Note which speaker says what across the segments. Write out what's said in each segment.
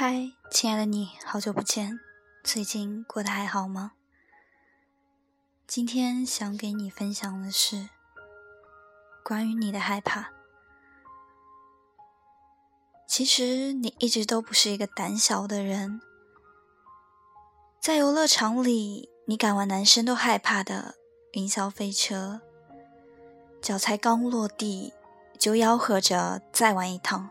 Speaker 1: 嗨，亲爱的你，好久不见，最近过得还好吗？今天想给你分享的是关于你的害怕。其实你一直都不是一个胆小的人，在游乐场里，你敢玩男生都害怕的云霄飞车，脚才刚落地就吆喝着再玩一趟。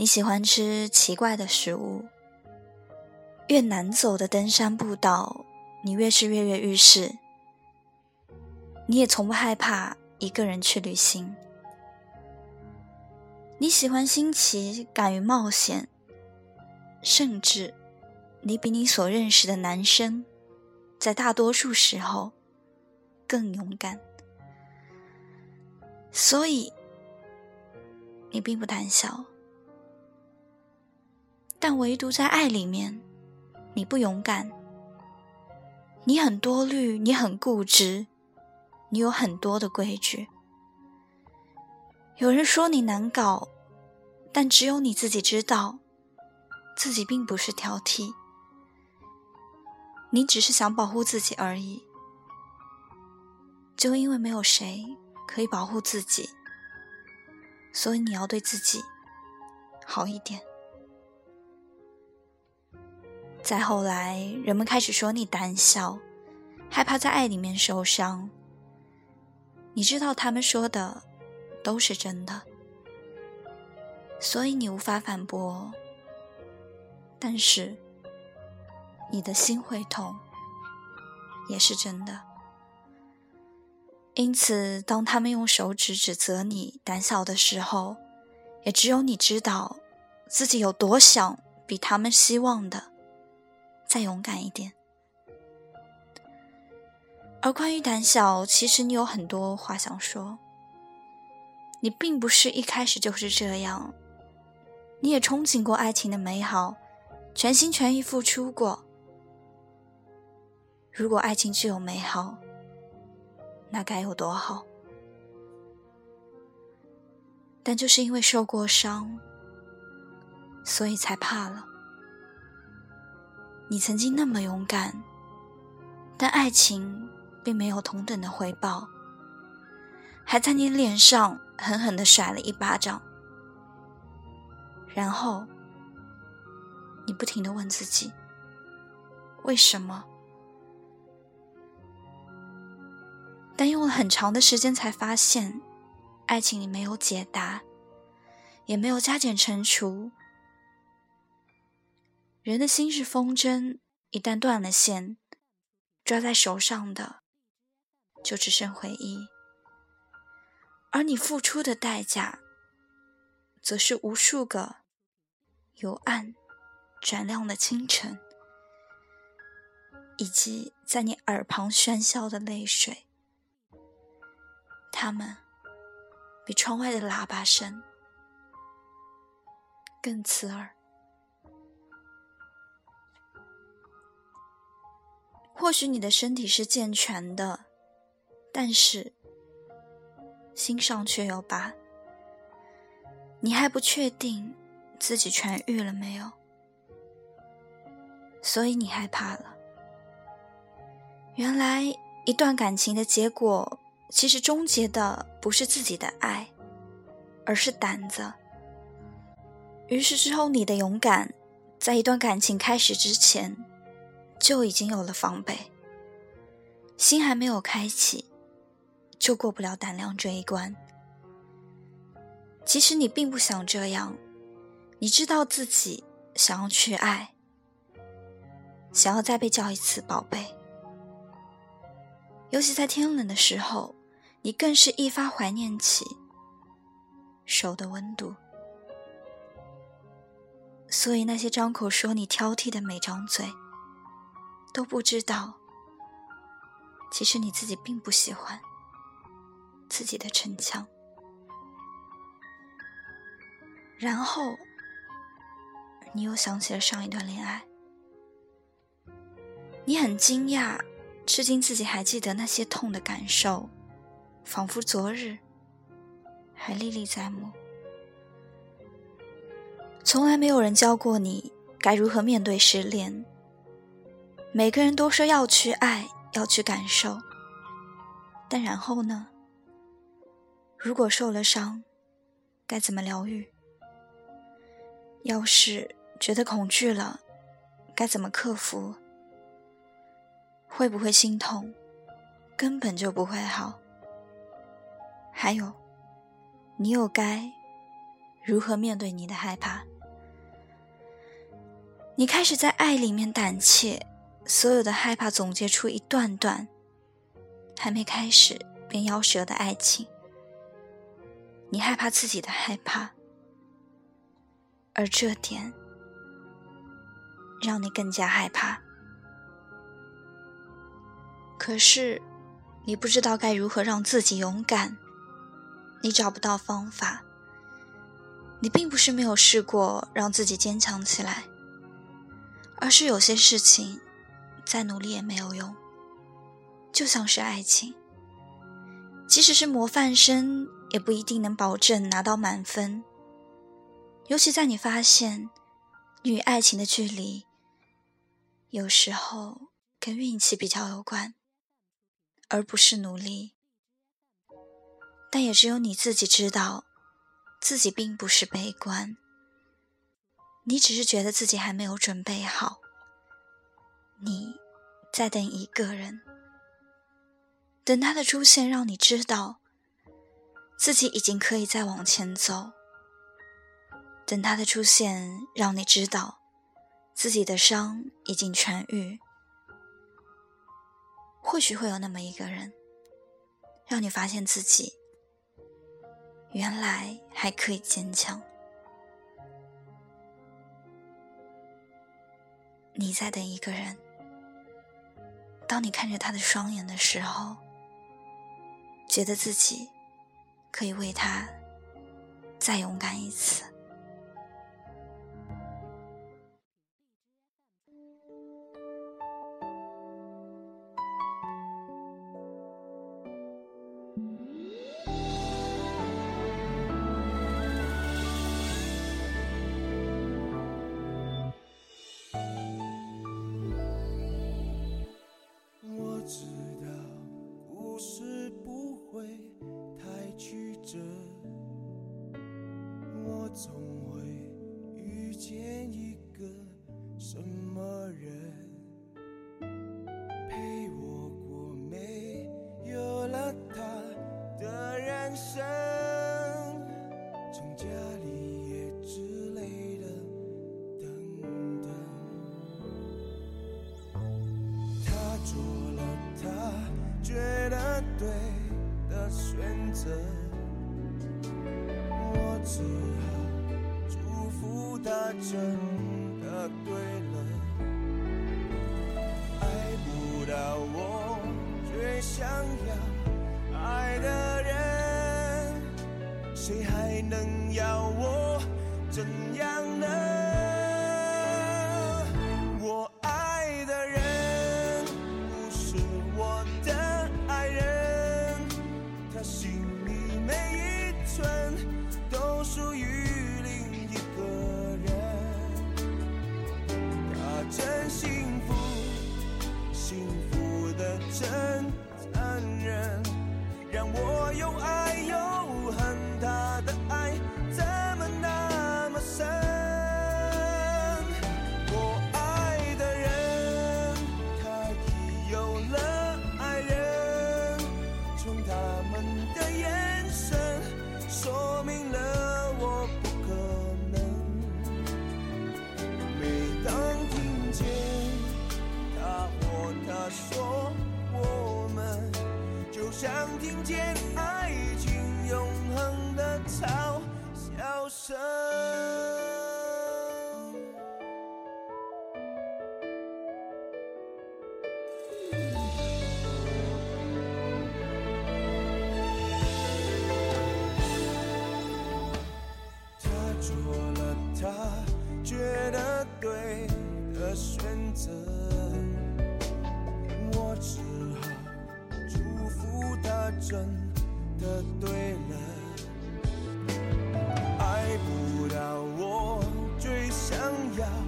Speaker 1: 你喜欢吃奇怪的食物，越难走的登山步道，你越是跃跃欲试。你也从不害怕一个人去旅行。你喜欢新奇，敢于冒险，甚至你比你所认识的男生，在大多数时候更勇敢。所以，你并不胆小。但唯独在爱里面，你不勇敢，你很多虑，你很固执，你有很多的规矩。有人说你难搞，但只有你自己知道，自己并不是挑剔，你只是想保护自己而已。就因为没有谁可以保护自己，所以你要对自己好一点。再后来，人们开始说你胆小，害怕在爱里面受伤。你知道他们说的都是真的，所以你无法反驳。但是，你的心会痛，也是真的。因此，当他们用手指指责你胆小的时候，也只有你知道自己有多想比他们希望的。再勇敢一点。而关于胆小，其实你有很多话想说。你并不是一开始就是这样，你也憧憬过爱情的美好，全心全意付出过。如果爱情具有美好，那该有多好！但就是因为受过伤，所以才怕了。你曾经那么勇敢，但爱情并没有同等的回报，还在你脸上狠狠的甩了一巴掌。然后，你不停的问自己：为什么？但用了很长的时间才发现，爱情里没有解答，也没有加减乘除。人的心是风筝，一旦断了线，抓在手上的就只剩回忆。而你付出的代价，则是无数个由暗转亮的清晨，以及在你耳旁喧嚣的泪水。他们比窗外的喇叭声更刺耳。或许你的身体是健全的，但是心上却有疤。你还不确定自己痊愈了没有，所以你害怕了。原来一段感情的结果，其实终结的不是自己的爱，而是胆子。于是之后，你的勇敢，在一段感情开始之前。就已经有了防备，心还没有开启，就过不了胆量这一关。其实你并不想这样，你知道自己想要去爱，想要再被叫一次宝贝。尤其在天冷的时候，你更是一发怀念起手的温度。所以那些张口说你挑剔的每张嘴。都不知道，其实你自己并不喜欢自己的逞强。然后，你又想起了上一段恋爱，你很惊讶、吃惊，自己还记得那些痛的感受，仿佛昨日还历历在目。从来没有人教过你该如何面对失恋。每个人都说要去爱，要去感受，但然后呢？如果受了伤，该怎么疗愈？要是觉得恐惧了，该怎么克服？会不会心痛？根本就不会好。还有，你又该如何面对你的害怕？你开始在爱里面胆怯，所有的害怕总结出一段段，还没开始便夭折的爱情。你害怕自己的害怕，而这点让你更加害怕。可是，你不知道该如何让自己勇敢，你找不到方法。你并不是没有试过让自己坚强起来。而是有些事情，再努力也没有用。就像是爱情，即使是模范生，也不一定能保证拿到满分。尤其在你发现，你与爱情的距离，有时候跟运气比较有关，而不是努力。但也只有你自己知道，自己并不是悲观。你只是觉得自己还没有准备好，你在等一个人，等他的出现，让你知道自己已经可以再往前走。等他的出现，让你知道自己的伤已经痊愈。或许会有那么一个人，让你发现自己原来还可以坚强。你在等一个人。当你看着他的双眼的时候，觉得自己可以为他再勇敢一次。
Speaker 2: 是不会太曲折我总对的选择，我只好祝福他，真的对了。爱不到我最想要爱的人，谁还能要我怎样呢？听真的对了，爱不到我最想要。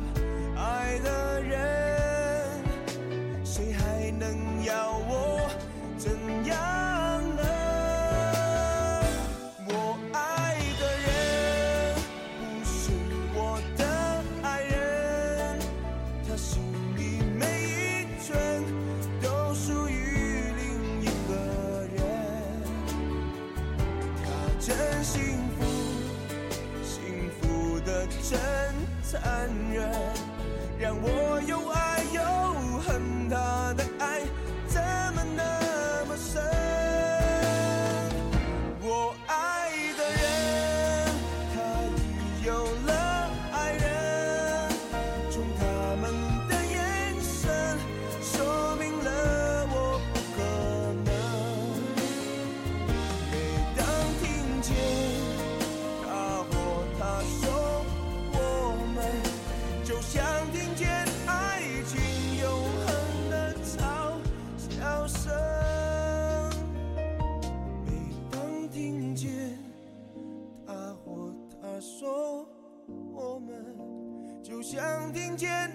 Speaker 2: 听见